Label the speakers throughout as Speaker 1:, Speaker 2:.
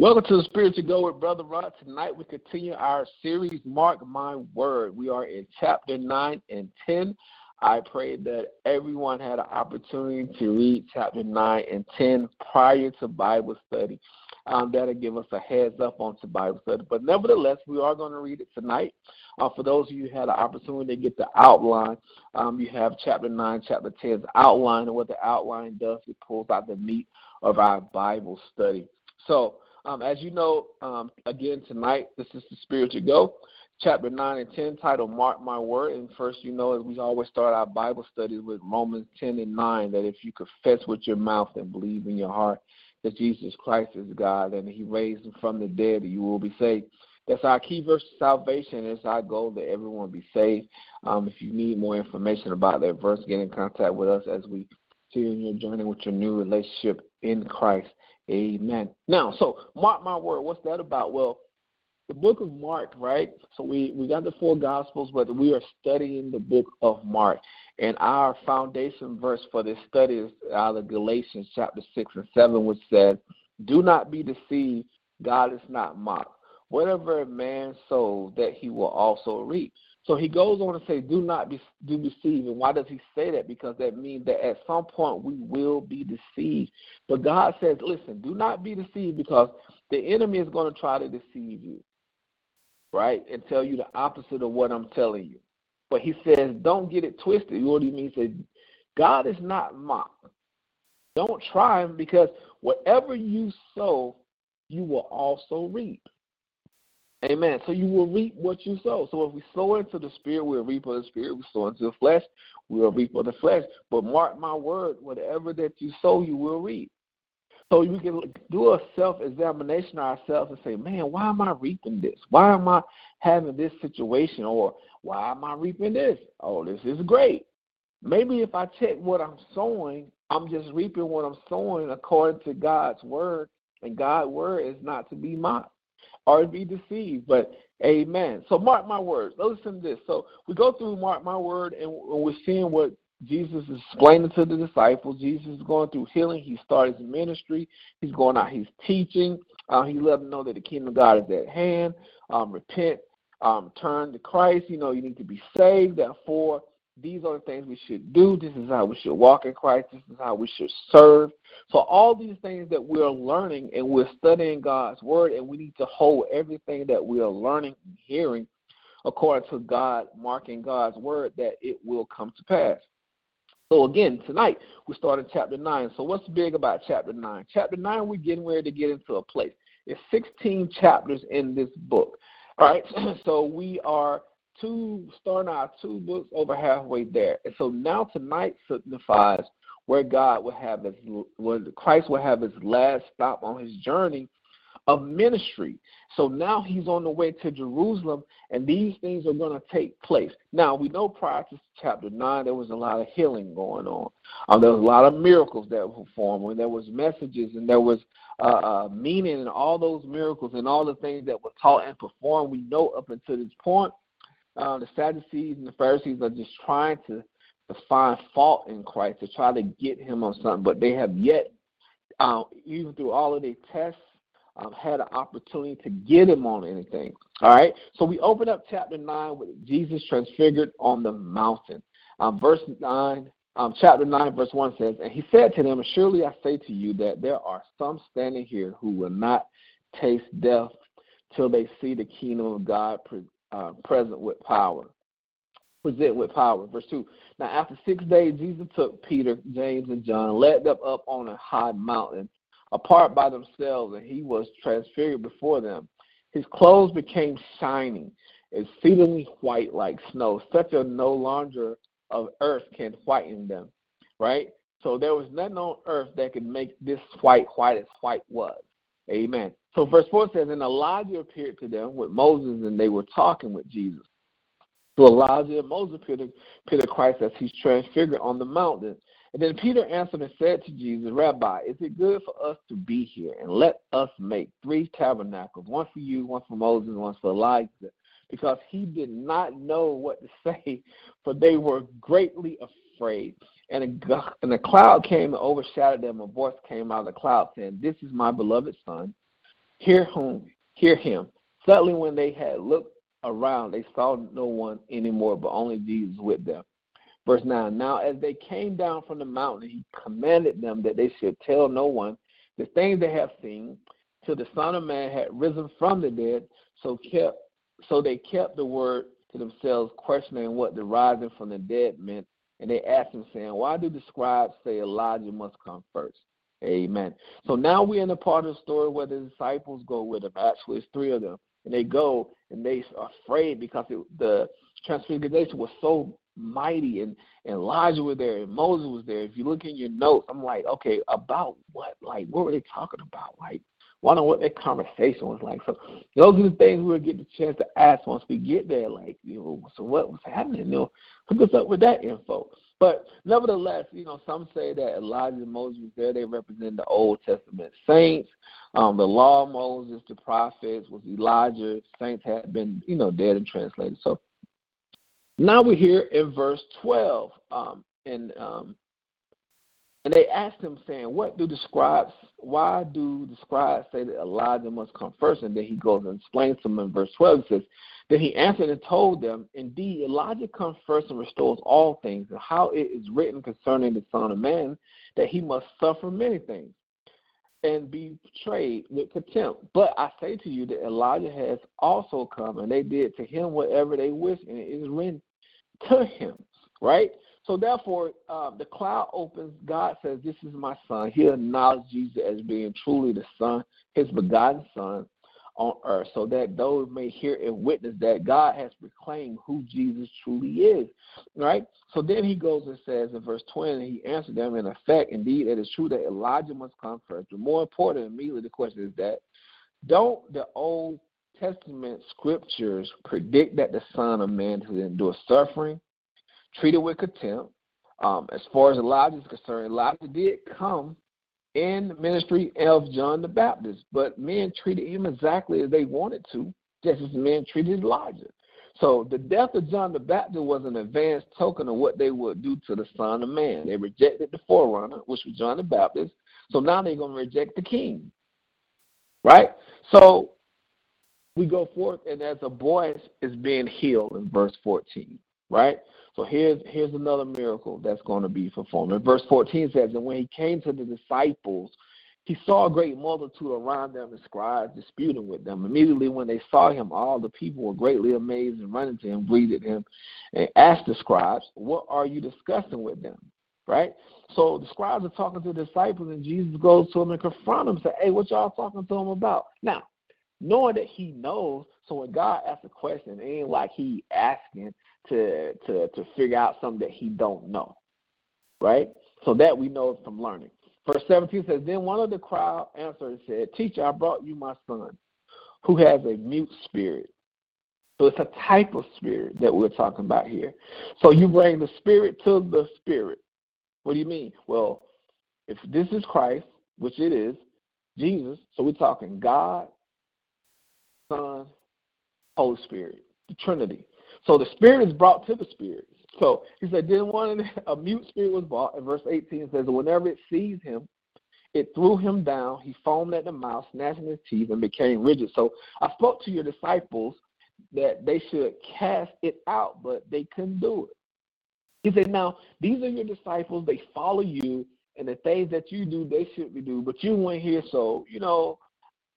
Speaker 1: Welcome to the Spiritual Go with Brother Rod. Tonight we continue our series, Mark My Word. We are in chapter 9 and 10. I pray that everyone had an opportunity to read chapter 9 and 10 prior to Bible study. Um, that'll give us a heads up on to Bible study. But nevertheless, we are going to read it tonight. Uh, for those of you who had an opportunity to get the outline, um, you have chapter 9, chapter 10's outline. And what the outline does, it pulls out the meat of our Bible study. So, um, as you know, um, again tonight, this is the spirit spiritual go, chapter nine and ten, titled "Mark My Word." And first, you know, as we always start our Bible studies with Romans ten and nine, that if you confess with your mouth and believe in your heart that Jesus Christ is God and He raised Him from the dead, you will be saved. That's our key verse of salvation. It's our goal that everyone be saved. Um, if you need more information about that verse, get in contact with us as we in your journey with your new relationship in Christ. Amen. Now, so mark my word. What's that about? Well, the book of Mark, right? So we, we got the four gospels, but we are studying the book of Mark. And our foundation verse for this study is out of Galatians chapter 6 and 7, which says, Do not be deceived, God is not mocked. Whatever a man sows, that he will also reap. So he goes on to say, "Do not be do deceive." And why does he say that? Because that means that at some point we will be deceived. But God says, "Listen, do not be deceived because the enemy is going to try to deceive you, right, and tell you the opposite of what I'm telling you." But he says, "Don't get it twisted." What you mean? He says, God is not mocked. Don't try him because whatever you sow, you will also reap. Amen. So you will reap what you sow. So if we sow into the spirit, we'll reap of the spirit. We sow into the flesh, we'll reap of the flesh. But mark my word, whatever that you sow, you will reap. So we can do a self-examination ourselves and say, man, why am I reaping this? Why am I having this situation? Or why am I reaping this? Oh, this is great. Maybe if I check what I'm sowing, I'm just reaping what I'm sowing according to God's word. And God's word is not to be mocked or be deceived. But amen. So mark my words. Listen to this. So we go through mark my word, and we're seeing what Jesus is explaining to the disciples. Jesus is going through healing. He started his ministry. He's going out. He's teaching. Uh, he let them know that the kingdom of God is at hand. Um, repent, um, turn to Christ. You know, you need to be saved. Therefore, these are the things we should do. This is how we should walk in Christ. This is how we should serve. So all these things that we're learning and we're studying God's word, and we need to hold everything that we are learning and hearing according to God, marking God's word, that it will come to pass. So again, tonight we start in chapter nine. So what's big about chapter nine? Chapter nine, we're getting ready to get into a place. It's 16 chapters in this book. All right. So we are two starting our two books over halfway there. And so now tonight signifies where God will have his where Christ will have his last stop on his journey of ministry. So now he's on the way to Jerusalem, and these things are going to take place. Now we know prior to chapter nine, there was a lot of healing going on. Um, there was a lot of miracles that were performed, and there was messages, and there was uh, uh, meaning in all those miracles and all the things that were taught and performed. We know up until this point, uh, the Sadducees and the Pharisees are just trying to, to find fault in Christ, to try to get him on something, but they have yet, uh, even through all of their tests, um, had an opportunity to get him on anything. All right, so we open up chapter 9 with Jesus transfigured on the mountain. Um, verse 9 um, chapter 9, verse 1 says, And he said to them, Surely I say to you that there are some standing here who will not taste death till they see the kingdom of God pre- uh, present with power. Present with power. Verse 2. Now, after six days, Jesus took Peter, James, and John, led them up on a high mountain, apart by themselves, and he was transfigured before them. His clothes became shining, exceedingly white like snow, such a no longer of earth can whiten them, right? So there was nothing on earth that could make this white white as white was. Amen. So verse 4 says, And Elijah appeared to them with Moses, and they were talking with Jesus. So Elijah and Moses appeared to, Christ as he's transfigured on the mountain. And then Peter answered and said to Jesus, Rabbi, is it good for us to be here? And let us make three tabernacles, one for you, one for Moses, one for Elijah. Because he did not know what to say, for they were greatly afraid. And a, and a cloud came and overshadowed them. A voice came out of the cloud saying, This is my beloved son. Hear whom hear him. Suddenly when they had looked around, they saw no one anymore, but only Jesus with them. Verse 9 Now, as they came down from the mountain, he commanded them that they should tell no one the things they have seen till the Son of Man had risen from the dead. So kept so they kept the word to themselves, questioning what the rising from the dead meant. And they asked him, saying, Why do the scribes say Elijah must come first? Amen. So now we're in the part of the story where the disciples go with them. Actually, it's three of them. And they go and they are afraid because it, the transfiguration was so mighty and, and Elijah was there and Moses was there. If you look in your notes, I'm like, okay, about what? Like, what were they talking about? Like, wonder what that conversation was like. So those are the things we'll get the chance to ask once we get there. Like, you know, so what was happening? You know, hook us up with that info. But nevertheless, you know, some say that Elijah and Moses there. They represent the Old Testament saints. Um, the law of Moses, the prophets, was Elijah. Saints had been, you know, dead and translated. So now we're here in verse 12. Um, and um, and they asked him, saying, What do the scribes, why do the scribes say that Elijah must come first? And then he goes and explains to them in verse 12. He says, Then he answered and told them, Indeed, Elijah comes first and restores all things, and how it is written concerning the Son of Man that he must suffer many things and be betrayed with contempt. But I say to you that Elijah has also come, and they did to him whatever they wished, and it is written to him, right? So therefore, uh, the cloud opens. God says, "This is my son." He acknowledges Jesus as being truly the Son, His begotten Son on earth, so that those may hear and witness that God has proclaimed who Jesus truly is. Right. So then he goes and says in verse 20, he answered them, in effect, indeed, it is true that Elijah must come first. But more important, immediately, the question is that don't the Old Testament scriptures predict that the Son of Man will endure suffering, treated with contempt. Um, as far as Elijah is concerned, Elijah did come in the ministry of John the Baptist, but men treated him exactly as they wanted to, just as men treated Elijah. So the death of John the Baptist was an advanced token of what they would do to the Son of Man. They rejected the forerunner, which was John the Baptist. So now they're going to reject the king. Right? So we go forth, and as a boy is being healed in verse 14. Right? So here's here's another miracle that's going to be performed. In verse 14 says, And when he came to the disciples, he saw a great multitude around them and scribes disputing with them. Immediately when they saw him, all the people were greatly amazed and running to him, greeted him, and asked the scribes, What are you discussing with them? Right? So the scribes are talking to the disciples, and Jesus goes to them and confronts them and say, Hey, what y'all talking to them about? Now, knowing that he knows, so when God asks a question, it ain't like he asking to to to figure out something that he don't know. Right? So that we know from learning. Verse 17 says, Then one of the crowd answered and said, Teacher, I brought you my son, who has a mute spirit. So it's a type of spirit that we're talking about here. So you bring the spirit to the spirit. What do you mean? Well, if this is Christ, which it is, Jesus, so we're talking God, Son, Holy Spirit, the Trinity. So the spirit is brought to the spirit. So he said, then one a mute spirit was brought, and verse 18 says, whenever it seized him, it threw him down. He foamed at the mouth, gnashing his teeth, and became rigid. So I spoke to your disciples that they should cast it out, but they couldn't do it. He said, Now, these are your disciples, they follow you, and the things that you do, they should be do, but you went here, so, you know,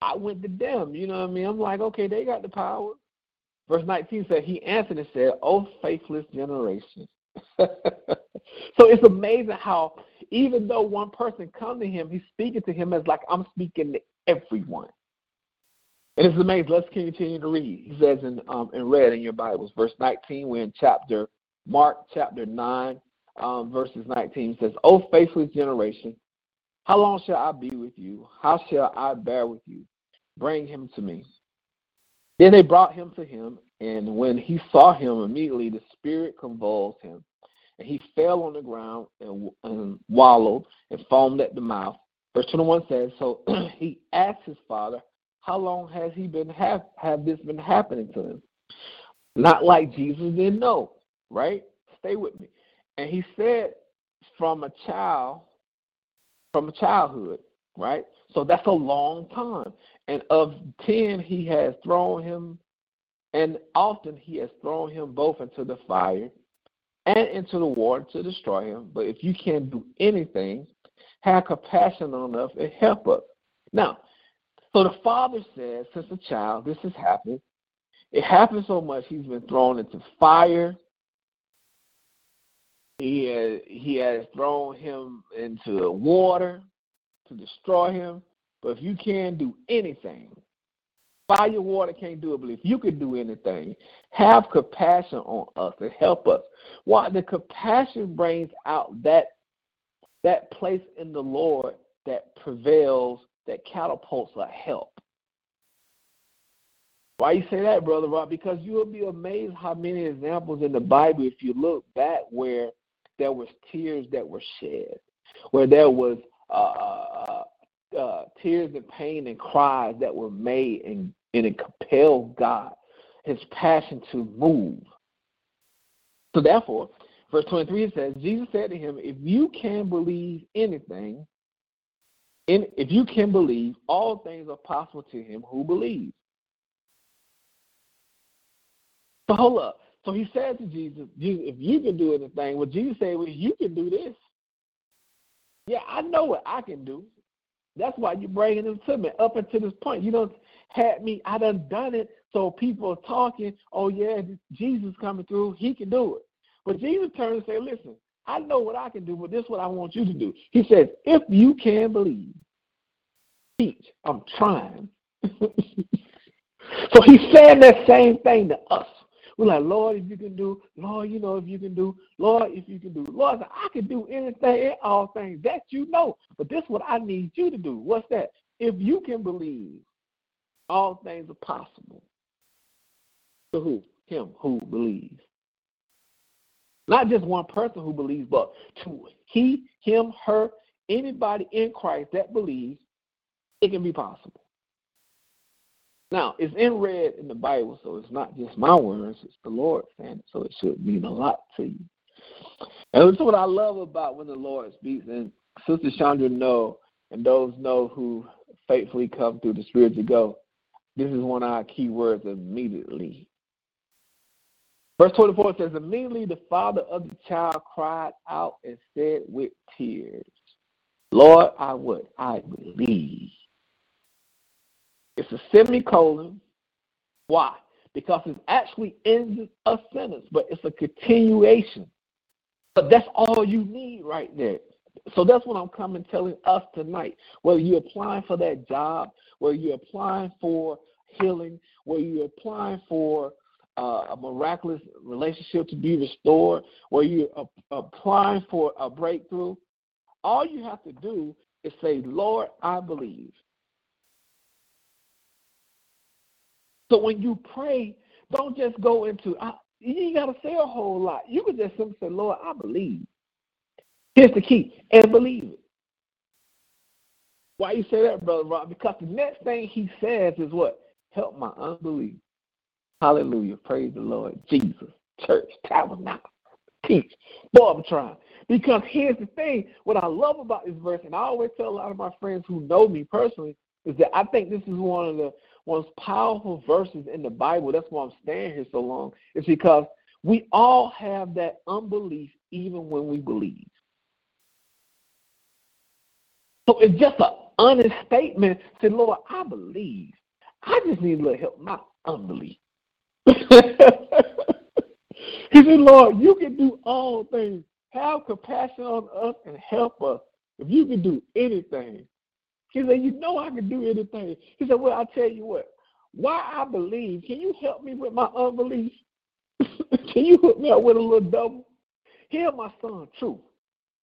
Speaker 1: I went to them. You know what I mean? I'm like, okay, they got the power. Verse 19 said, He answered and said, Oh, faithless generation. so it's amazing how even though one person come to him, he's speaking to him as like I'm speaking to everyone. And it's amazing. Let's continue to read. He says in um, in red in your Bibles, verse 19. We're in chapter Mark chapter 9, um, verses 19 says, "O faithless generation, how long shall I be with you? How shall I bear with you? Bring him to me." Then they brought him to him, and when he saw him, immediately the spirit convulsed him, and he fell on the ground and, and wallowed and foamed at the mouth. Verse 21 says, So he asked his father, How long has he been have have this been happening to him? Not like Jesus didn't know, right? Stay with me. And he said, From a child, from a childhood, right? So that's a long time. And of ten, he has thrown him, and often he has thrown him both into the fire and into the water to destroy him. But if you can't do anything, have compassion on us and help us. Now, so the father says, since a child, this has happened. It happened so much he's been thrown into fire. He has, he has thrown him into water to destroy him. But if you can't do anything, fire, water can't do it. But if you can do anything, have compassion on us and help us. Why? The compassion brings out that that place in the Lord that prevails, that catapults a help. Why you say that, brother Rod? Because you will be amazed how many examples in the Bible, if you look back, where there was tears that were shed, where there was uh, uh, tears and pain and cries that were made, and, and it compelled God, His passion to move. So therefore, verse 23 it says, Jesus said to him, If you can believe anything, in, if you can believe, all things are possible to him who believes. So hold up. So he said to Jesus, Jesus, if you can do anything, well, Jesus said, well, you can do this. Yeah, I know what I can do. That's why you're bringing them to me up until this point. You don't had me, I done done it, so people are talking, oh yeah, Jesus coming through, he can do it. But Jesus turns and say, listen, I know what I can do, but this is what I want you to do. He says, if you can believe, teach. I'm trying. so he's saying that same thing to us. We're like, Lord, if you can do, Lord, you know if you can do, Lord, if you can do. Lord, I can do anything and all things. That you know. But this is what I need you to do. What's that? If you can believe, all things are possible. To who? Him who believes. Not just one person who believes, but to he, him, her, anybody in Christ that believes, it can be possible. Now, it's in red in the Bible, so it's not just my words, it's the Lord saying it, so it should mean a lot to you. And it's what I love about when the Lord speaks. And Sister Chandra know, and those know who faithfully come through the Spiritual Go, this is one of our key words immediately. Verse 24 says, Immediately the father of the child cried out and said with tears, Lord, I would, I believe. It's a semicolon. Why? Because it actually ends a sentence, but it's a continuation. But that's all you need right there. So that's what I'm coming telling us tonight. Whether you're applying for that job, whether you're applying for healing, whether you're applying for uh, a miraculous relationship to be restored, where you're applying for a breakthrough, all you have to do is say, Lord, I believe. So when you pray, don't just go into, I, you ain't got to say a whole lot. You can just simply say, Lord, I believe. Here's the key, and believe it. Why you say that, Brother Rod? Because the next thing he says is what? Help my unbelief. Hallelujah. Praise the Lord. Jesus, church, tabernacle, teach. Boy, I'm trying. Because here's the thing what I love about this verse, and I always tell a lot of my friends who know me personally, is that I think this is one of the most powerful verses in the Bible. That's why I'm staying here so long. It's because we all have that unbelief even when we believe. So it's just an honest statement. Say, Lord, I believe. I just need a little help, my unbelief. he said, Lord, you can do all things. Have compassion on us and help us. If you can do anything. He said, You know I can do anything. He said, Well, I'll tell you what, why I believe, can you help me with my unbelief? can you hook me up with a little double? Hear my son, truth.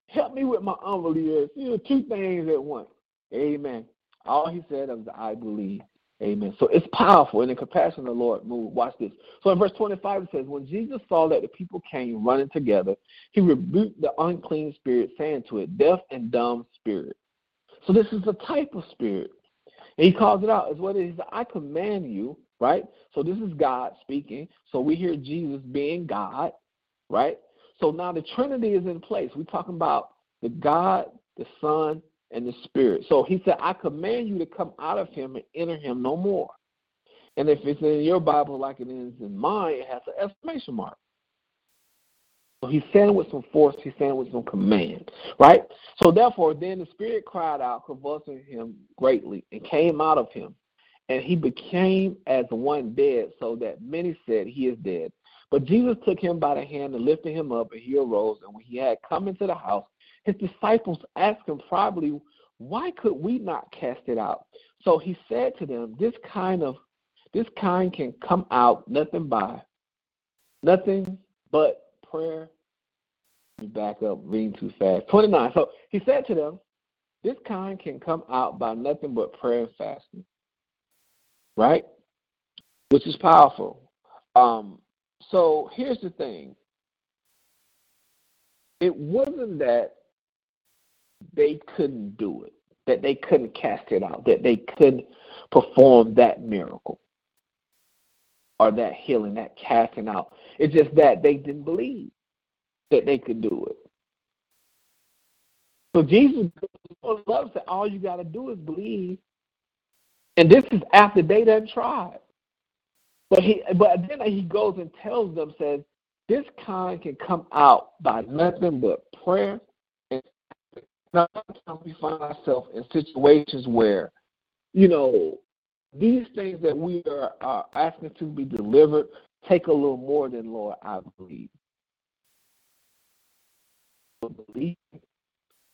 Speaker 1: Help me with my unbelief. You know, two things at once. Amen. All he said was, I believe. Amen. So it's powerful, and the compassion of the Lord moved. Watch this. So in verse 25 it says, When Jesus saw that the people came running together, he rebuked the unclean spirit, saying to it, Deaf and dumb spirit. So this is a type of spirit. And he calls it out as what it is. I command you, right? So this is God speaking. So we hear Jesus being God, right? So now the Trinity is in place. We're talking about the God, the Son, and the Spirit. So he said, I command you to come out of him and enter him no more. And if it's in your Bible like it is in mine, it has an exclamation mark. He's saying with some force, he's saying with some command, right? So therefore, then the Spirit cried out, convulsing him greatly, and came out of him. And he became as one dead, so that many said, He is dead. But Jesus took him by the hand and lifted him up, and he arose. And when he had come into the house, his disciples asked him privately, Why could we not cast it out? So he said to them, This kind of this kind can come out nothing by nothing but prayer. You Back up, reading too fast. 29. So he said to them, This kind can come out by nothing but prayer and fasting. Right? Which is powerful. Um, so here's the thing. It wasn't that they couldn't do it, that they couldn't cast it out, that they couldn't perform that miracle or that healing, that casting out. It's just that they didn't believe that they could do it. So Jesus loves that all you got to do is believe. And this is after they done tried. But he but then he goes and tells them, says, this kind can come out by nothing but prayer. And sometimes we find ourselves in situations where, you know, these things that we are, are asking to be delivered take a little more than Lord, I believe. Believe.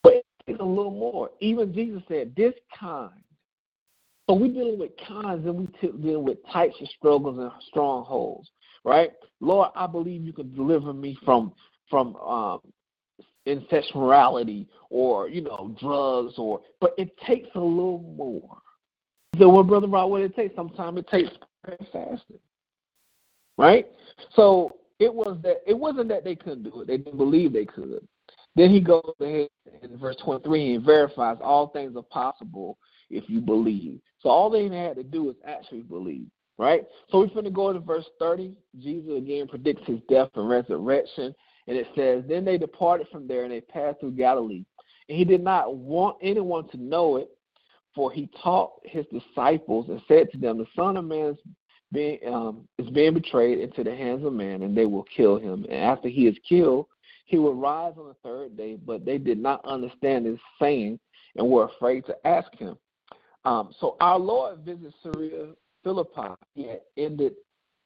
Speaker 1: But it takes a little more. Even Jesus said, this kind so we're dealing with kinds, and we're dealing with types of struggles and strongholds, right? Lord, I believe you can deliver me from from um, incest morality or you know drugs or, but it takes a little more. So, what Brother Rod, what it takes? Sometimes it takes fasting, right? So it was that it wasn't that they couldn't do it; they didn't believe they could. Then he goes ahead in verse 23 and verifies all things are possible if you believe. So all they had to do is actually believe, right? So we're going to go to verse 30. Jesus again predicts his death and resurrection. And it says, Then they departed from there and they passed through Galilee. And he did not want anyone to know it, for he taught his disciples and said to them, The Son of Man is being, um, is being betrayed into the hands of man, and they will kill him. And after he is killed, he will rise on the third day. But they did not understand his saying and were afraid to ask him. Um, so our Lord visited Caesarea Philippi. He ended.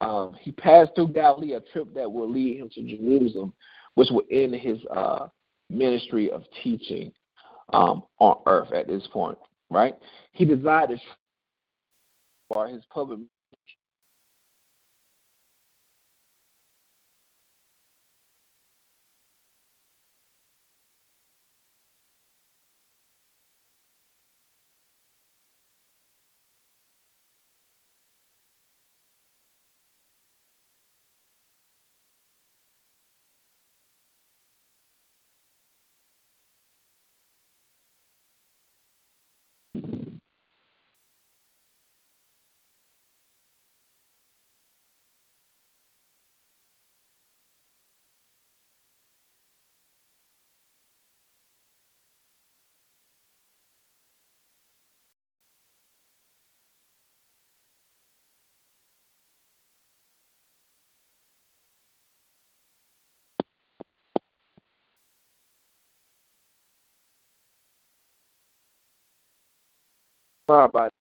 Speaker 1: Um, he passed through Galilee, a trip that will lead him to Jerusalem, which will end his uh, ministry of teaching um, on earth at this point. Right? He desired to for his public Sorry about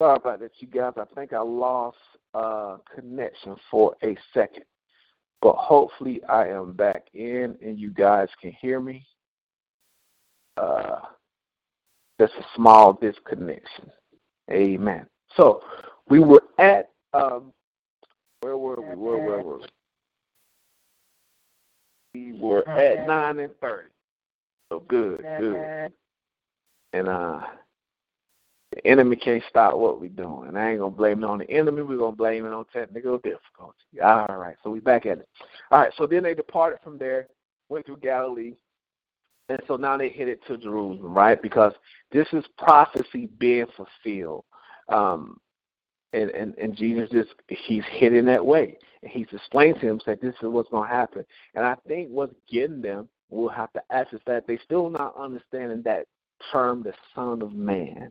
Speaker 1: Sorry about that, you guys. I think I lost uh, connection for a second, but hopefully I am back in and you guys can hear me. Uh, just a small disconnection. Amen. So we were at um, where were we? Where, where were we? We were at nine and thirty. So good, good. And uh the enemy can't stop what we're doing. And I ain't gonna blame it on the enemy, we're gonna blame it on technical difficulty. All right, so we back at it. All right, so then they departed from there, went through Galilee, and so now they headed to Jerusalem, right? Because this is prophecy being fulfilled. Um, and, and, and Jesus just he's heading that way. And he's explained to him that this is what's gonna happen. And I think what's getting them, we'll have to ask is that they still not understanding that term the Son of Man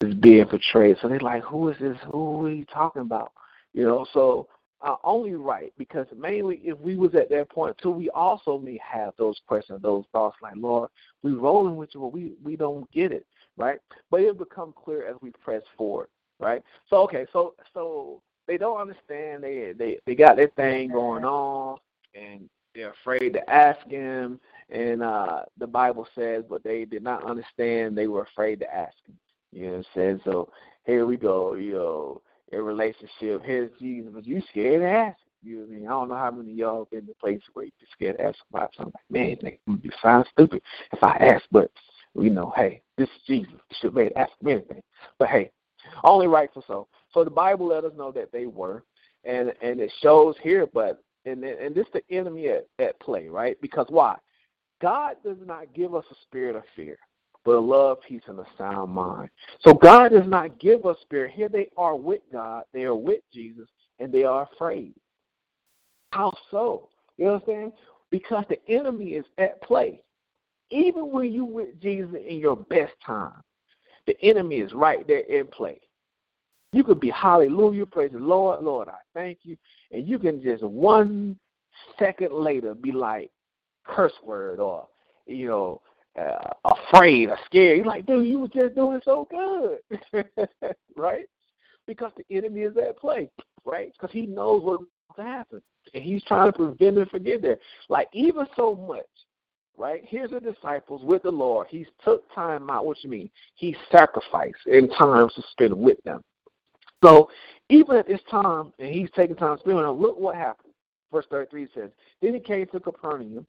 Speaker 1: is being portrayed. So they're like, Who is this? Who are you talking about? You know, so uh, only right because mainly if we was at that point too, we also may have those questions, those thoughts like, Lord, we rolling with you, but we we don't get it, right? But it'll become clear as we press forward, right? So okay, so so they don't understand. They they they got their thing going on, and they're afraid to ask him. And uh the Bible says, but they did not understand. They were afraid to ask him. You know what I'm saying? So here we go. You know a relationship. Here's Jesus, but you scared to ask. You know what I mean? I don't know how many of y'all been in a place where you scared to ask about something. Like, man, they gonna be sound stupid if I ask, but you know, hey, this is Jesus. You should be able to ask him anything. But hey, only rightful so. So the Bible let us know that they were, and and it shows here, but and and this the enemy at, at play, right? Because why? God does not give us a spirit of fear but a love, peace, and a sound mind. So God does not give us spirit. Here they are with God, they are with Jesus, and they are afraid. How so? You understand? Because the enemy is at play. Even when you with Jesus in your best time, the enemy is right there in play. You could be hallelujah, praise the Lord, Lord, I thank you. And you can just one second later be like curse word or, you know, uh, afraid or scared. You're like, dude, you were just doing so good, right? Because the enemy is at play, right? Because he knows what's going to happen, and he's trying to prevent and forget there. Like even so much, right? Here's the disciples with the Lord. He's took time out. What you mean? He sacrificed in time to spend with them. So even at this time, and he's taking time to spend with them. Look what happened. Verse 33 says, Then he came to Capernaum,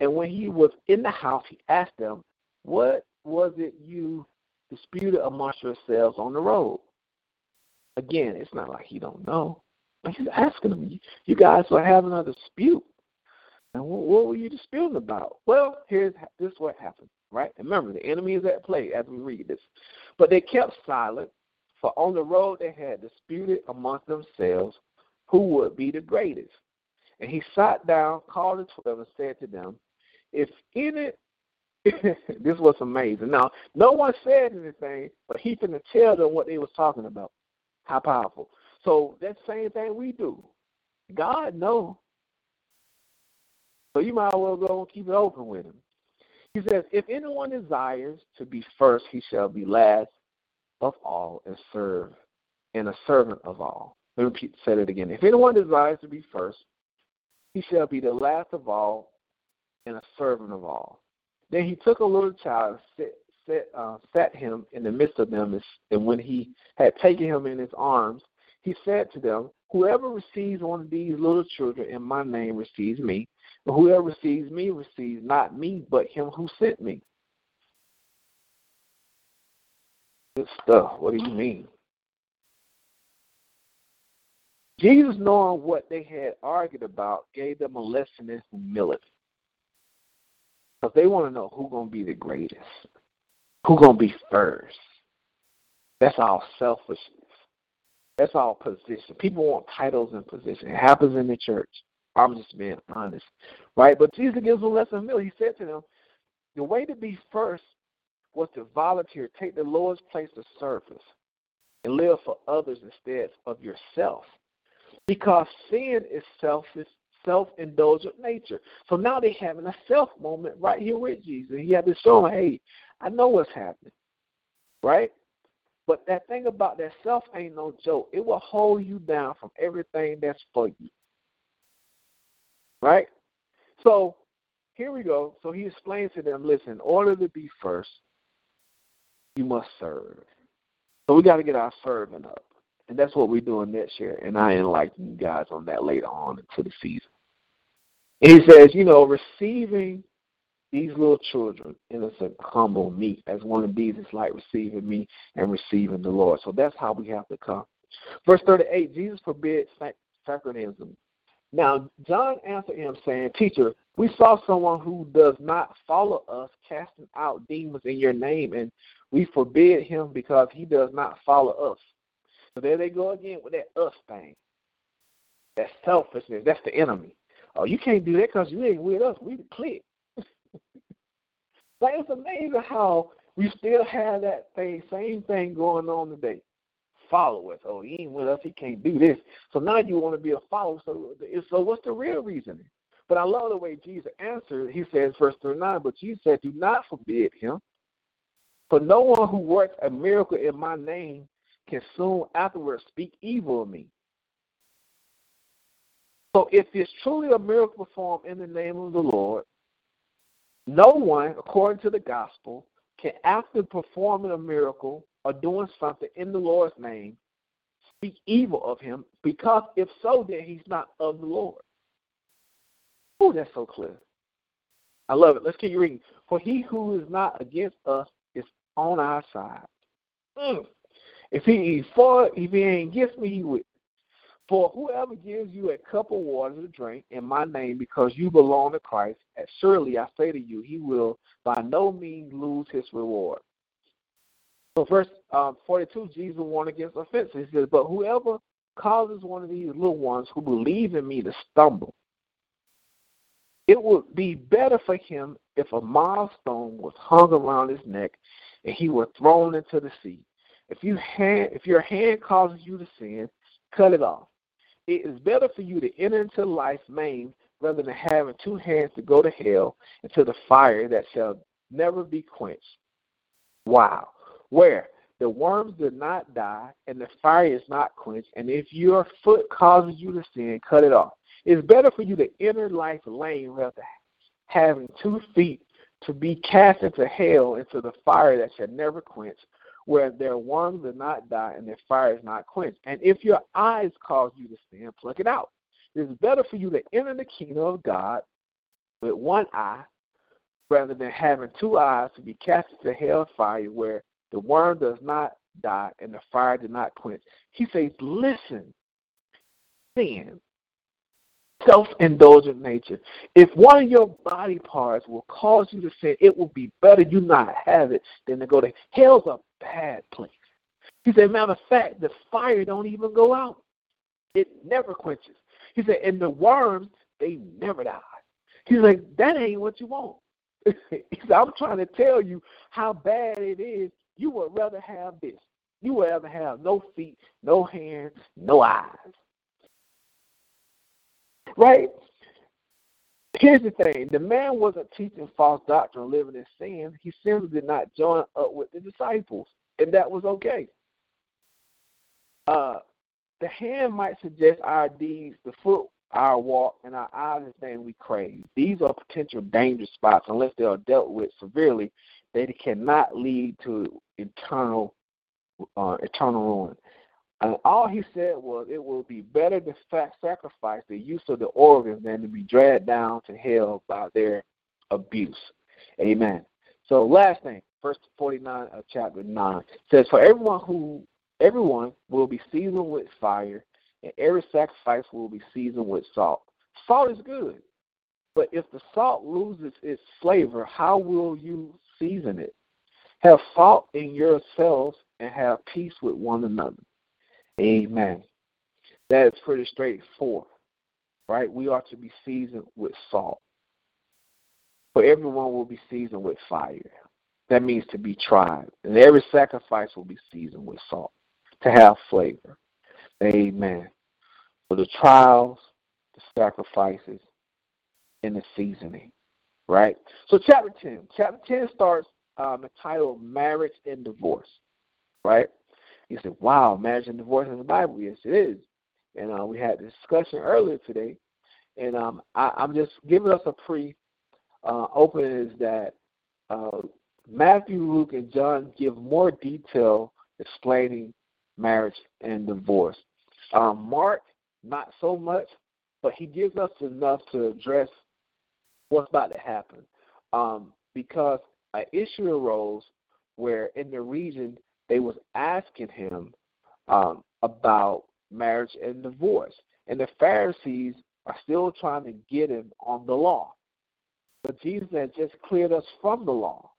Speaker 1: and when he was in the house, he asked them, What was it you disputed amongst yourselves on the road? Again, it's not like he don't know. He's asking them, You guys were having a dispute. And what were you disputing about? Well, here's this is what happened, right? Remember, the enemy is at play as we read this. But they kept silent, for on the road they had disputed amongst themselves who would be the greatest. And he sat down, called the twelve, and said to them, if in it, this was amazing. Now, no one said anything, but he finna tell them what they was talking about. How powerful. So that same thing we do. God know. So you might as well go and keep it open with him. He says, if anyone desires to be first, he shall be last of all and serve and a servant of all. Let me say it again. If anyone desires to be first, he shall be the last of all and a servant of all. Then he took a little child and set, set, uh, sat him in the midst of them, and when he had taken him in his arms, he said to them, Whoever receives one of these little children in my name receives me, and whoever receives me receives not me, but him who sent me. Good stuff. What do you mean? Jesus, knowing what they had argued about, gave them a lesson in humility. Because they want to know who's going to be the greatest, who's going to be first. That's all selfishness. That's all position. People want titles and position. It happens in the church. I'm just being honest. Right? But Jesus gives a lesson of He said to them, the way to be first was to volunteer, take the lowest place of service, and live for others instead of yourself. Because sin is selfish self-indulgent nature. So now they're having a self moment right here with Jesus. He had to show him, hey, I know what's happening. right? But that thing about that self ain't no joke. It will hold you down from everything that's for you. Right? So here we go. So he explains to them, listen, in order to be first, you must serve. So we got to get our serving up. And that's what we're doing next year. And I enlighten you guys on that later on into the season. And he says, you know, receiving these little children, innocent, humble, meek, as one of these is like receiving me and receiving the Lord. So that's how we have to come. Verse 38, Jesus forbids sectarianism. Now, John answered him, saying, Teacher, we saw someone who does not follow us casting out demons in your name, and we forbid him because he does not follow us. So there they go again with that us thing. That selfishness. That's the enemy. Oh, you can't do that because you ain't with us. We the clique. but it's amazing how we still have that thing, same thing going on today. Followers. Oh, he ain't with us. He can't do this. So now you want to be a follower. So, so what's the real reason? But I love the way Jesus answered. He says, verse 39, but Jesus said, do not forbid him. For no one who works a miracle in my name can soon afterwards speak evil of me. So if it's truly a miracle performed in the name of the Lord, no one, according to the gospel, can after performing a miracle or doing something in the Lord's name speak evil of him, because if so, then he's not of the Lord. Oh, that's so clear. I love it. Let's keep reading. For he who is not against us is on our side. Mm. If he for if he ain't against me, he with for whoever gives you a cup of water to drink in my name because you belong to Christ, surely I say to you, he will by no means lose his reward. So, verse um, 42, Jesus warned against offense. He says, But whoever causes one of these little ones who believe in me to stumble, it would be better for him if a milestone was hung around his neck and he were thrown into the sea. If you hand, if your hand causes you to sin, cut it off. It is better for you to enter into life maimed rather than having two hands to go to hell into the fire that shall never be quenched. Wow. Where the worms do not die and the fire is not quenched, and if your foot causes you to sin, cut it off. It's better for you to enter life lame rather than having two feet to be cast into hell into the fire that shall never quench, where their worms do not die and their fire is not quenched. And if your eyes cause you to sin, pluck it out. It is better for you to enter the kingdom of God with one eye rather than having two eyes to be cast into hell fire where the worm does not die and the fire does not quench. He says, listen, sin, self-indulgent nature. If one of your body parts will cause you to sin, it will be better you not have it than to go to hell's bad place. He said, matter of fact, the fire don't even go out. It never quenches. He said, and the worms, they never die. He's like, that ain't what you want. he said, I'm trying to tell you how bad it is. You would rather have this. You would rather have no feet, no hands, no eyes. Right? Here's the thing the man wasn't teaching false doctrine, living in sin. He simply did not join up with the disciples, and that was okay. Uh, the hand might suggest our deeds, the foot our walk, and our eyes the thing we crave. These are potential danger spots unless they are dealt with severely. They cannot lead to eternal, uh, eternal ruin. And all he said was it will be better to sacrifice the use of the organs than to be dragged down to hell by their abuse. Amen. So last thing, verse 49 of chapter 9 says, For everyone who everyone will be seasoned with fire, and every sacrifice will be seasoned with salt. Salt is good, but if the salt loses its flavor, how will you season it? Have salt in yourselves and have peace with one another. Amen. That is pretty straightforward, right? We are to be seasoned with salt. For everyone will be seasoned with fire. That means to be tried. And every sacrifice will be seasoned with salt to have flavor. Amen. For the trials, the sacrifices, and the seasoning. Right? So chapter 10. Chapter 10 starts um, entitled Marriage and Divorce. right? You said, wow, marriage and divorce in the Bible. Yes, it is. And uh, we had this discussion earlier today. And um, I, am just giving us a pre uh, open is that uh, Matthew, Luke, and John give more detail explaining marriage and divorce. Um, Mark, not so much, but he gives us enough to address what's about to happen. Um, because an issue arose where in the region they was asking him um, about marriage and divorce. And the Pharisees are still trying to get him on the law. But Jesus had just cleared us from the law.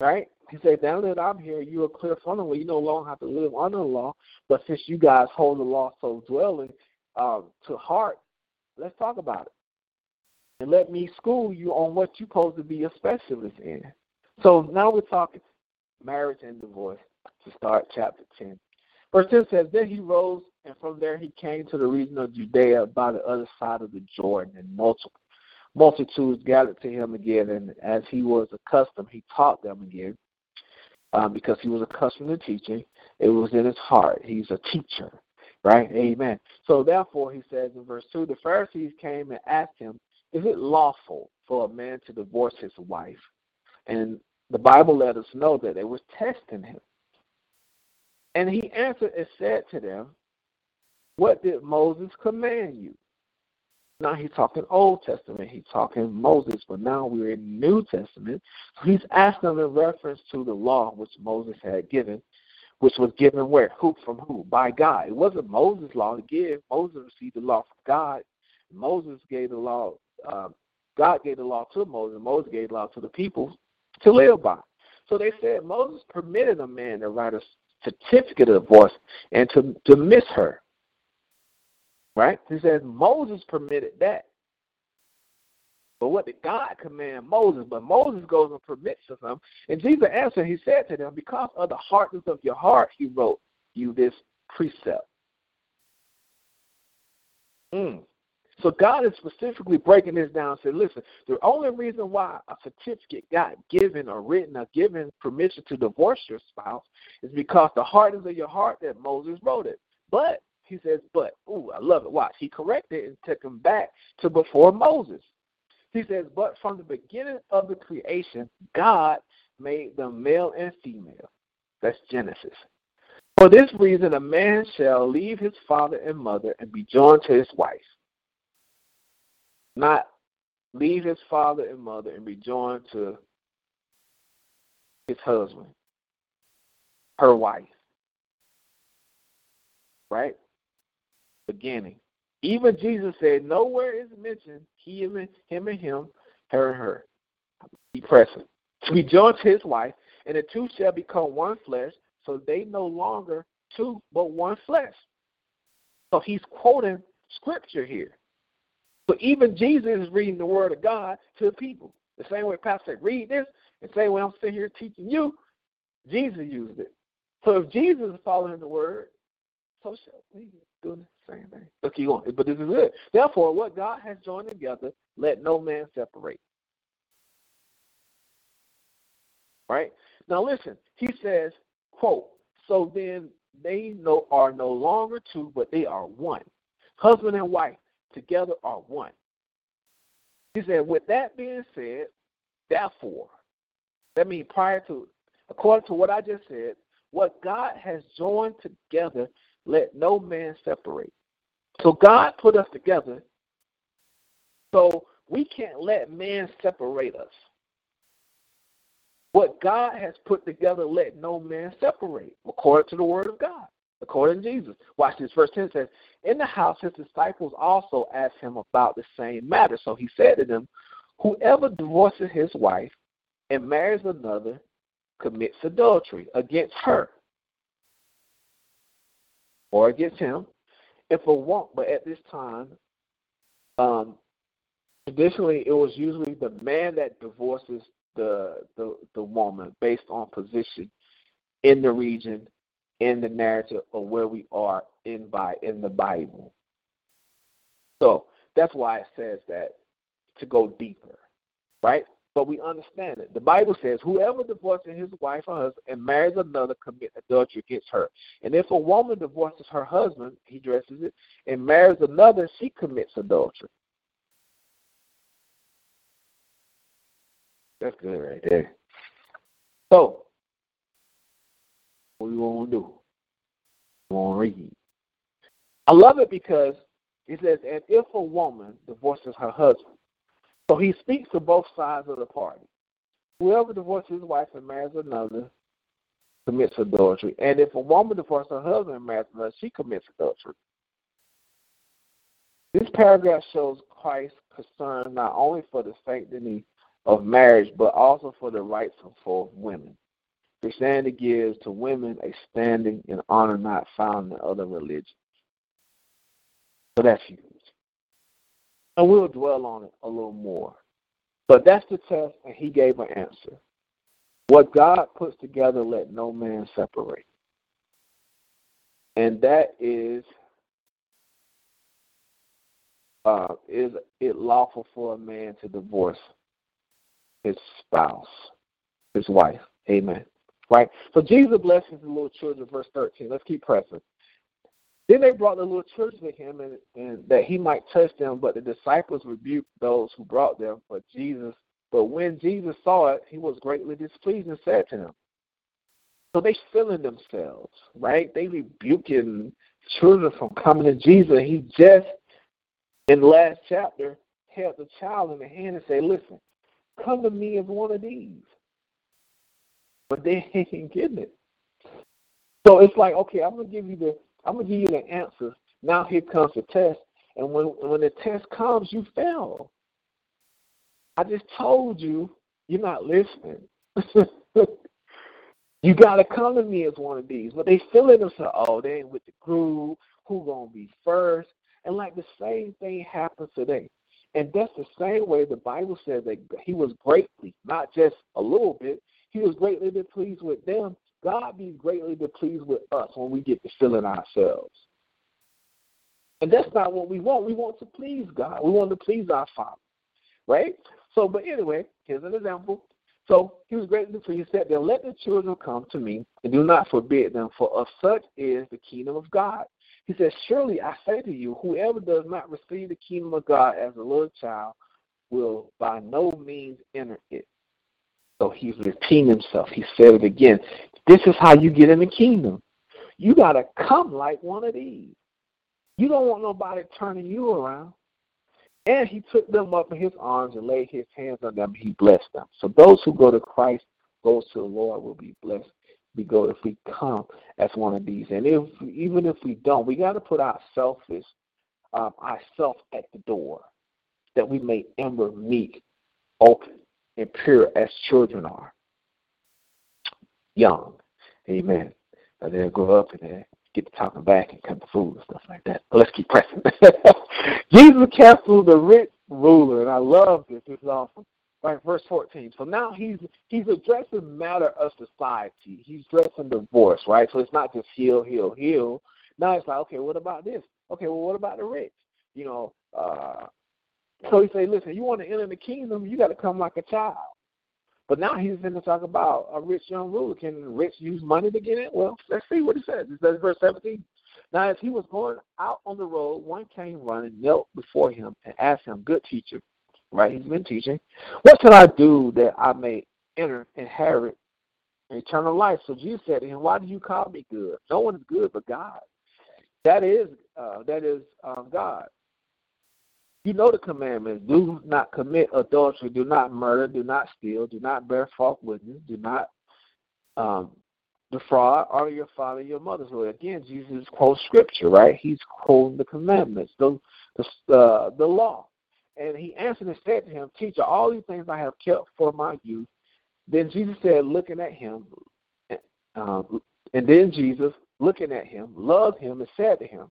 Speaker 1: Right? He said, Now that I'm here, you are clear from the law. You no longer have to live under the law. But since you guys hold the law so dwelling um, to heart, let's talk about it. And let me school you on what you're supposed to be a specialist in. So now we're talking marriage and divorce to start chapter 10. Verse 10 says, Then he rose, and from there he came to the region of Judea by the other side of the Jordan, and multitudes gathered to him again, and as he was accustomed, he taught them again, um, because he was accustomed to teaching. It was in his heart. He's a teacher, right? Amen. So therefore, he says in verse 2, the Pharisees came and asked him, Is it lawful for a man to divorce his wife? And the Bible let us know that they were testing him. And he answered and said to them, What did Moses command you? Now he's talking Old Testament, he's talking Moses, but now we're in New Testament. So he's asking them in reference to the law which Moses had given, which was given where? Who from who? By God. It wasn't Moses' law to give. Moses received the law from God. Moses gave the law. Uh, God gave the law to Moses. Moses gave the law to the people to live by. So they said Moses permitted a man to write a certificate of divorce and to, to miss her. Right? He says Moses permitted that. But what did God command Moses? But Moses goes and permits to them. And Jesus answered, he said to them, Because of the hardness of your heart, he wrote you this precept. Mm. So God is specifically breaking this down and said, listen, the only reason why a certificate got given or written or given permission to divorce your spouse is because the hardness of your heart that Moses wrote it. But he says, but, ooh, I love it. Watch. He corrected and took him back to before Moses. He says, but from the beginning of the creation, God made them male and female. That's Genesis. For this reason, a man shall leave his father and mother and be joined to his wife. Not leave his father and mother and be joined to his husband, her wife. Right? beginning. Even Jesus said, nowhere is mentioned he and him and him, her and her. Be present. To be joined to his wife, and the two shall become one flesh, so they no longer two, but one flesh. So he's quoting scripture here. So even Jesus is reading the word of God to the people. The same way Pastor said, read this, and same way I'm sitting here teaching you, Jesus used it. So if Jesus is following the word, so shall we doing the same thing. Let's keep going. But this is it. Therefore, what God has joined together, let no man separate. Right? Now listen, he says, quote, so then they no, are no longer two, but they are one. Husband and wife together are one. He said, with that being said, therefore, that means prior to, according to what I just said, what God has joined together, let no man separate. So God put us together. So we can't let man separate us. What God has put together, let no man separate, according to the word of God, according to Jesus. Watch this. Verse 10 says, In the house, his disciples also asked him about the same matter. So he said to them, Whoever divorces his wife and marries another commits adultery against her or against him if a woman, but at this time, um, traditionally it was usually the man that divorces the, the the woman based on position in the region, in the narrative of where we are in by in the Bible. So that's why it says that to go deeper, right? but we understand it. The Bible says, whoever divorces his wife or husband and marries another commits adultery against her. And if a woman divorces her husband, he dresses it, and marries another, she commits adultery. That's good right there. So, what we want to do? To read. I love it because it says, and if a woman divorces her husband, so he speaks to both sides of the party. Whoever divorces his wife and marries another commits adultery. And if a woman divorces her husband and marries another, she commits adultery. This paragraph shows Christ's concern not only for the sanctity of marriage, but also for the rights of women. Christianity gives to women a standing and honor not found in other religions. So that's huge. And we'll dwell on it a little more. But that's the test, and he gave an answer. What God puts together, let no man separate. And that is uh, is it lawful for a man to divorce his spouse, his wife? Amen. Right? So Jesus blesses the little children, verse 13. Let's keep pressing. Then they brought the little children to him and, and that he might touch them, but the disciples rebuked those who brought them. But Jesus, but when Jesus saw it, he was greatly displeased and said to them. So they feeling themselves, right? They rebuking children from coming to Jesus. He just in the last chapter held the child in the hand and said, Listen, come to me as one of these. But they ain't getting it. So it's like, okay, I'm gonna give you the I'm gonna give you the answer. Now here comes the test, and when when the test comes, you fail. I just told you you're not listening. you gotta come to me as one of these. But they feeling themselves, oh, they ain't with the groove. Who gonna be first? And like the same thing happens today. And that's the same way the Bible says that he was greatly, not just a little bit, he was greatly displeased with them God be greatly displeased with us when we get to filling ourselves. And that's not what we want. We want to please God. We want to please our Father. Right? So, but anyway, here's an example. So he was greatly pleased. He said, Then let the children come to me, and do not forbid them, for of such is the kingdom of God. He says, Surely I say to you, whoever does not receive the kingdom of God as a little child will by no means enter it. So he's repeating himself. He said it again. This is how you get in the kingdom. You got to come like one of these. You don't want nobody turning you around. And he took them up in his arms and laid his hands on them. He blessed them. So those who go to Christ, goes to the Lord, will be blessed. We go if we come as one of these. And if even if we don't, we got to put our selfish, um, ourself at the door, that we may ever meet open, and pure as children are young. Amen. And they'll grow up and they get to talking back and come to food and stuff like that. But let's keep pressing. Jesus canceled the rich ruler, and I love this. This is awesome. Right, verse 14. So now he's he's addressing matter of society. He's addressing divorce, right? So it's not just heal, heal, heal. Now it's like, okay, what about this? Okay, well, what about the rich? You know, uh, so he say, listen, you want to enter the kingdom, you got to come like a child. But now he's going to talk about a rich young ruler. Can rich use money to get in? Well, let's see what he says. It says verse 17. Now, as he was going out on the road, one came running, knelt before him, and asked him, Good teacher, right? He's been teaching. What can I do that I may enter, inherit eternal life? So Jesus said to him, Why do you call me good? No one is good but God. That is, uh, that is um, God. You know the commandments. Do not commit adultery. Do not murder. Do not steal. Do not bear false witness. Do not um, defraud. Honor your father and your mother. So again, Jesus quotes scripture, right? He's quoting the commandments, the the, uh, the law. And he answered and said to him, Teacher, all these things I have kept for my youth. Then Jesus said, looking at him, um, and then Jesus, looking at him, loved him and said to him,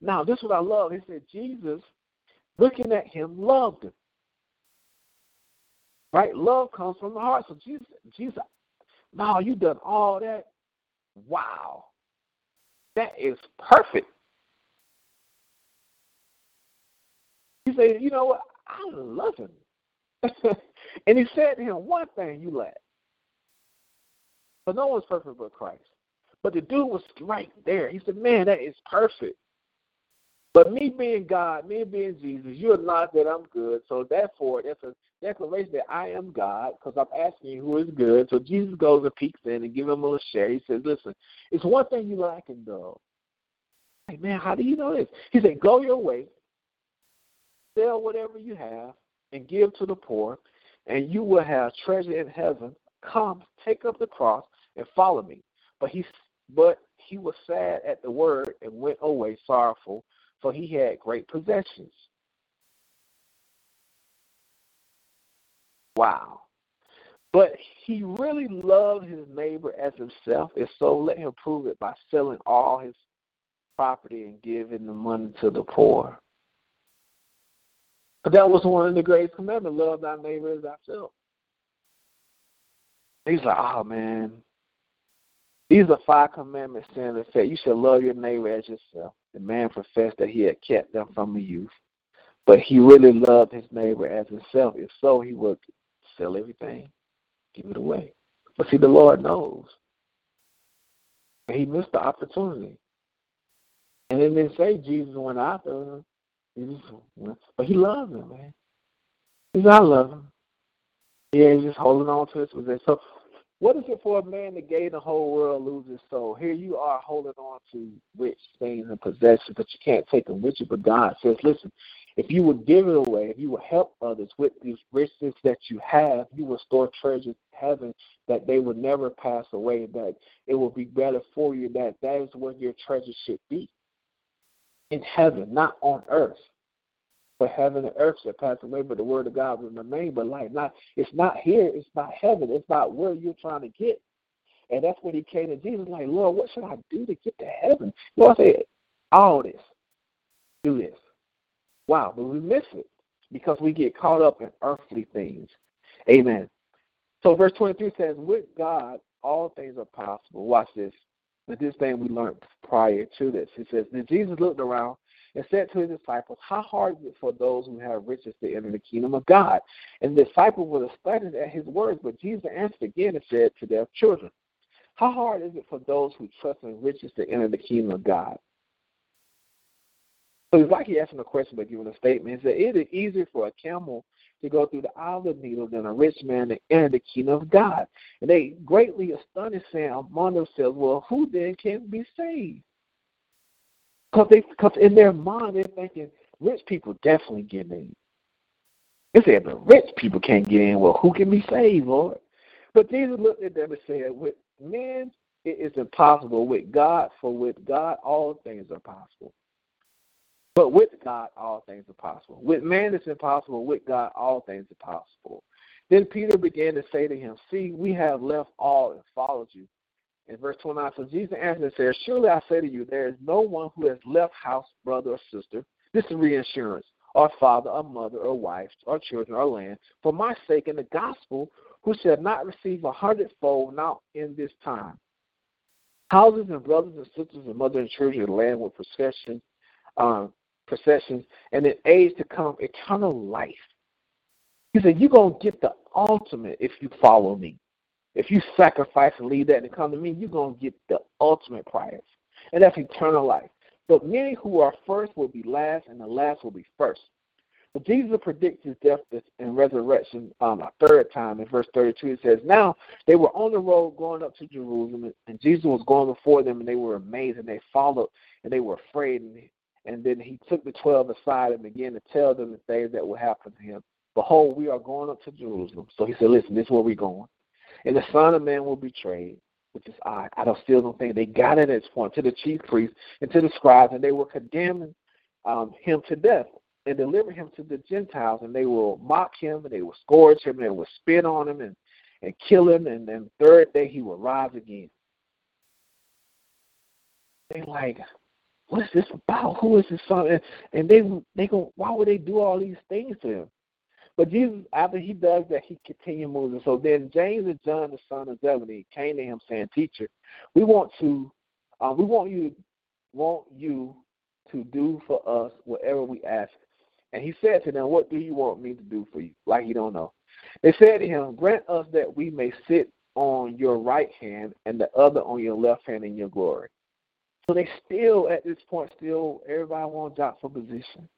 Speaker 1: Now, this is what I love. He said, Jesus looking at him, loved him. Right? Love comes from the heart. So Jesus, Jesus, now you done all that. Wow. That is perfect. You say, you know what? I love him. and he said to him, One thing you lack. But no one's perfect but Christ. But the dude was right there. He said, Man, that is perfect. But me being God, me being Jesus, you acknowledge that I'm good. So therefore, that's a declaration that I am God because I'm asking you who is good. So Jesus goes and peeks in and give him a little share. He says, Listen, it's one thing you lacking, though. Hey, man, how do you know this? He said, Go your way, sell whatever you have, and give to the poor, and you will have treasure in heaven. Come, take up the cross, and follow me. But he, but he was sad at the word and went away sorrowful, for he had great possessions. Wow. But he really loved his neighbor as himself, and so let him prove it by selling all his property and giving the money to the poor. But that was one of the greatest commandments love thy neighbor as thyself. He's like, oh man, these are five commandments in effect. You should love your neighbor as yourself. The man professed that he had kept them from the youth, but he really loved his neighbor as himself. If so, he would sell everything, give it away. But see, the Lord knows. He missed the opportunity. And it didn't say Jesus went after him. He went, but he loved him, man. He said, I love him. Yeah, he's just holding on to his position. So what is it for a man to gain the whole world, lose his soul? Here you are holding on to rich things and possessions, but you can't take them with you. But God says, listen, if you would give it away, if you would help others with these riches that you have, you will store treasures in heaven that they will never pass away, that it will be better for you, that that is where your treasure should be in heaven, not on earth. For heaven and earth shall pass away, but the word of God will remain. But like not, it's not here. It's not heaven. It's not where you're trying to get. And that's when he came to Jesus, like, Lord, what should I do to get to heaven? Lord said, all this, do this. Wow, but we miss it because we get caught up in earthly things. Amen. So verse 23 says, with God, all things are possible. Watch this. But this thing we learned prior to this. He says, Then Jesus looked around and said to his disciples, How hard is it for those who have riches to enter the kingdom of God? And the disciples were astonished at his words, but Jesus answered again and said to their children, How hard is it for those who trust in riches to enter the kingdom of God? So it's like he him a question but giving a statement. He said, It is easier for a camel to go through the eye of the needle than a rich man to enter the kingdom of God. And they greatly astonished, saying among themselves, Well, who then can be saved? Because they, cause in their mind, they're thinking, rich people definitely get in. They said, but rich people can't get in. Well, who can be saved, Lord? But Jesus looked at them and said, with men, it is impossible. With God, for with God, all things are possible. But with God, all things are possible. With man, it's impossible. With God, all things are possible. Then Peter began to say to him, See, we have left all and followed you. In verse 29, so Jesus answered and said, Surely I say to you, there is no one who has left house, brother, or sister. This is reinsurance, or father, or mother, or wife, or children, or land, for my sake in the gospel, who shall not receive a hundredfold now in this time. Houses and brothers and sisters and mother and children, and land with procession, um, processions, and in age to come, eternal life. He said, You're going to get the ultimate if you follow me. If you sacrifice and leave that and come to me, you're going to get the ultimate prize, and that's eternal life. But many who are first will be last, and the last will be first. But Jesus predicts his death and resurrection um, a third time in verse 32. It says, Now they were on the road going up to Jerusalem, and Jesus was going before them, and they were amazed, and they followed, and they were afraid. And, and then he took the twelve aside and began to tell them the things that would happen to him. Behold, we are going up to Jerusalem. So he said, Listen, this is where we're going and the Son of Man will be betrayed, which is I. I don't still don't think they got it at this point to the chief priests and to the scribes, and they were condemning um, him to death and deliver him to the Gentiles, and they will mock him and they will scourge him and they will spit on him and, and kill him, and then third day he will rise again. They like, what is this about? Who is this son? And, and they they go, why would they do all these things to him? But Jesus, after he does that, he continued moving. So then James and John, the son of Zebedee, came to him saying, "Teacher, we want to, uh, we want you, want you to do for us whatever we ask." And he said to them, What do you want me to do for you? Like he don't know. They said to him, Grant us that we may sit on your right hand and the other on your left hand in your glory. So they still, at this point, still, everybody wants job for position.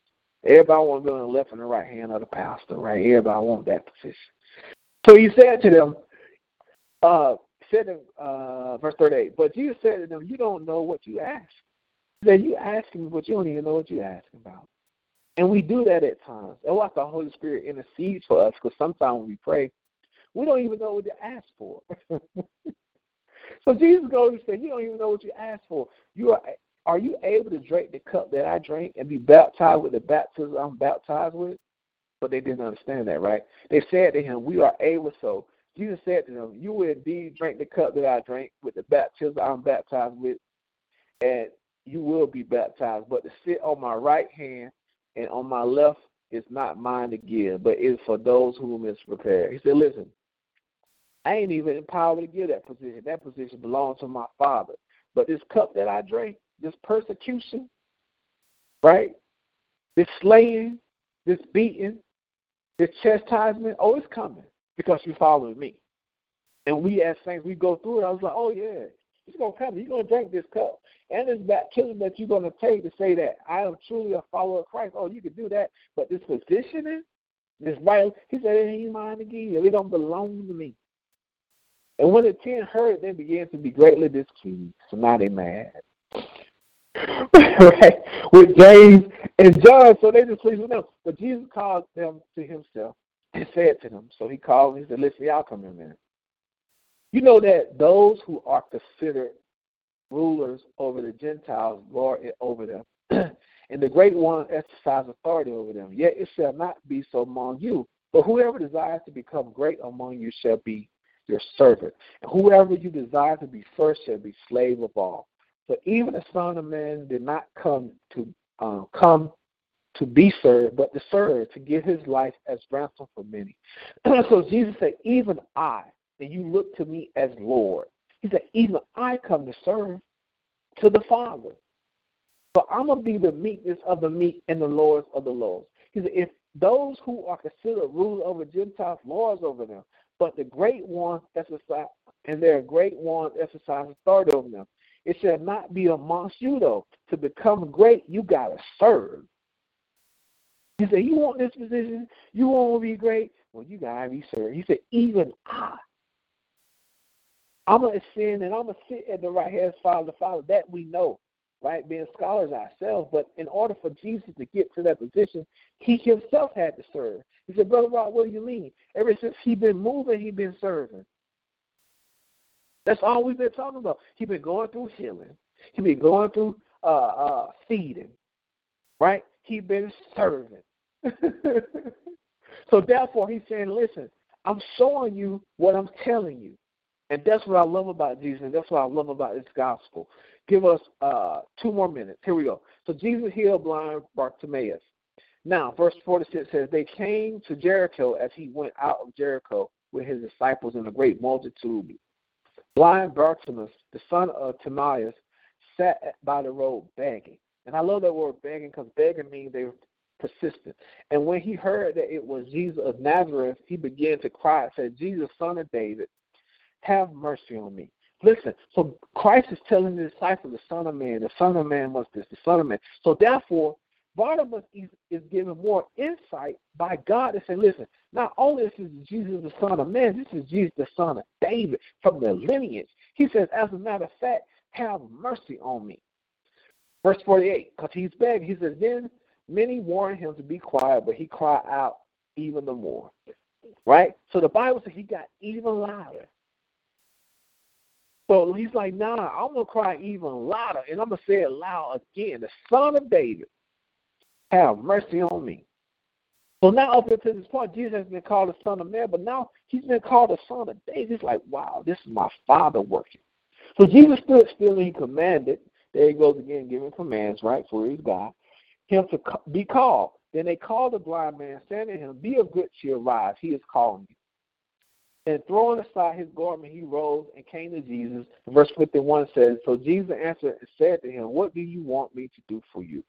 Speaker 1: Everybody wants to be on the left and the right hand of the pastor, right? Everybody wants that position. So he said to them, uh, said in uh, verse 38, but Jesus said to them, You don't know what you ask. He said, You ask me, but you don't even know what you ask about. And we do that at times. That's why the Holy Spirit intercedes for us, because sometimes when we pray, we don't even know what to ask for. so Jesus goes and says, You don't even know what you ask for. You are able to drink the cup that I drink and be baptized with the baptism I'm baptized with? But they didn't understand that, right? They said to him, We are able so. Jesus said to them, You will indeed drink the cup that I drink with the baptism I'm baptized with, and you will be baptized. But to sit on my right hand and on my left is not mine to give, but is for those whom is prepared. He said, Listen, I ain't even empowered to give that position. That position belongs to my Father. But this cup that I drink, this persecution, right? This slaying, this beating, this chastisement, oh, it's coming because you following me. And we as saints, we go through it. I was like, oh yeah, it's gonna come. You're gonna drink this cup, and this baptism that you're gonna take to say that I am truly a follower of Christ. Oh, you can do that, but this positioning, this right, he said it ain't mine to give. It don't belong to me. And when the ten heard, they began to be greatly displeased. So now they mad. Right? With James and John, so they just pleased with them. But Jesus called them to himself and said to them, so he called them, he said, Listen, y'all come in there. You know that those who are considered rulers over the Gentiles lord it over them, and the great one exercise authority over them. Yet it shall not be so among you. But whoever desires to become great among you shall be your servant. And whoever you desire to be first shall be slave of all. So even the Son of Man did not come to uh, come to be served, but to serve, to give his life as ransom for many. so Jesus said, Even I, and you look to me as Lord. He said, Even I come to serve to the Father. So I'm going to be the meekness of the meek and the lords of the lords. He said, If those who are considered rulers over Gentiles, lords over them, but the great ones exercise, and their great ones exercise authority over them. It shall not be amongst you, though. To become great, you got to serve. He said, You want this position? You want to be great? Well, you got to be served. He said, Even I. I'm going to ascend and I'm going to sit at the right hand of Father, Father. That we know, right? Being scholars ourselves. But in order for Jesus to get to that position, he himself had to serve. He said, Brother Rod, what do you mean? Ever since he been moving, he been serving. That's all we've been talking about. He's been going through healing. He's been going through uh, uh, feeding, right? He's been serving. so therefore, he's saying, listen, I'm showing you what I'm telling you. And that's what I love about Jesus, and that's what I love about this gospel. Give us uh, two more minutes. Here we go. So Jesus healed blind Bartimaeus. Now, verse 46 says, They came to Jericho as he went out of Jericho with his disciples and a great multitude. Blind Bartimaeus, the son of Timaeus, sat by the road begging. And I love that word begging because begging means they were persistent. And when he heard that it was Jesus of Nazareth, he began to cry and said, Jesus, son of David, have mercy on me. Listen, so Christ is telling the disciples, the Son of Man, the Son of Man was this, the Son of Man. So therefore, Barnabas is, is given more insight by God to say, listen, not only is this Jesus the Son of Man, this is Jesus the Son of David from the lineage. He says, as a matter of fact, have mercy on me. Verse 48, because he's begging, he says, then many warned him to be quiet, but he cried out even the more. Right? So the Bible says he got even louder. So he's like, nah, I'm going to cry even louder, and I'm going to say it loud again. The Son of David, have mercy on me. So now up until this point, Jesus has been called the Son of Man, but now he's been called the Son of David. He's like, wow, this is my Father working. So Jesus stood still and he commanded. There he goes again, giving commands, right? For he's God. Him to be called. Then they called the blind man, saying to him, Be of good cheer, rise. He is calling you. And throwing aside his garment, he rose and came to Jesus. Verse 51 says, So Jesus answered and said to him, What do you want me to do for you?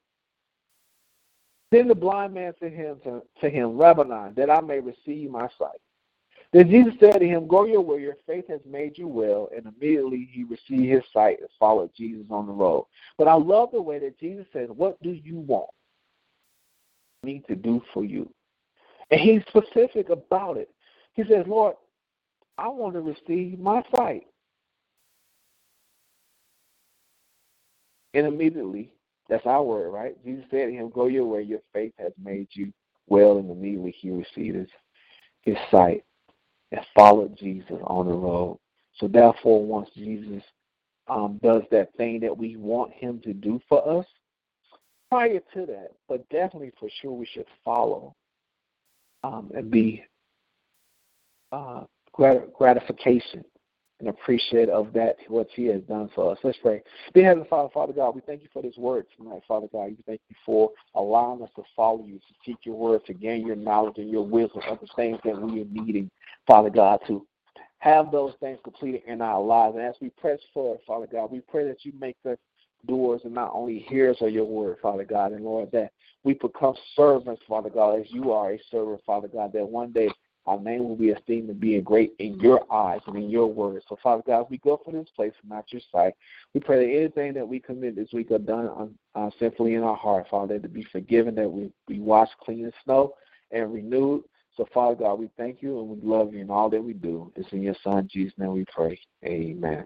Speaker 1: Send the blind man to him, to, to him, Rabboni, that I may receive my sight. Then Jesus said to him, Go your way, your faith has made you well. And immediately he received his sight and followed Jesus on the road. But I love the way that Jesus said, What do you want me to do for you? And he's specific about it. He says, Lord, I want to receive my sight. And immediately, that's our word, right? Jesus said to him, Go your way, your faith has made you well. And immediately he received his, his sight and followed Jesus on the road. So therefore, once Jesus um, does that thing that we want him to do for us, prior to that, but definitely for sure we should follow um, and be uh, grat- gratification and appreciate of that what He has done for us. Let's pray. Dear Heavenly Father, Father God, we thank you for this word tonight, Father God. We thank you for allowing us to follow you, to seek your word, to gain your knowledge and your wisdom of the things that we are needing, Father God, to have those things completed in our lives. And as we press forward, Father God, we pray that you make us doers and not only hearers of your word, Father God, and Lord, that we become servants, Father God, as you are a servant, Father God, that one day our name will be esteemed and being great in your eyes and in your words. So, Father God, we go from this place and not your sight. We pray that anything that we commit this week are done uh, sinfully in our heart, Father, to be forgiven, that we be washed clean as snow and renewed. So, Father God, we thank you and we love you in all that we do. It's in your Son, Jesus' name we pray. Amen.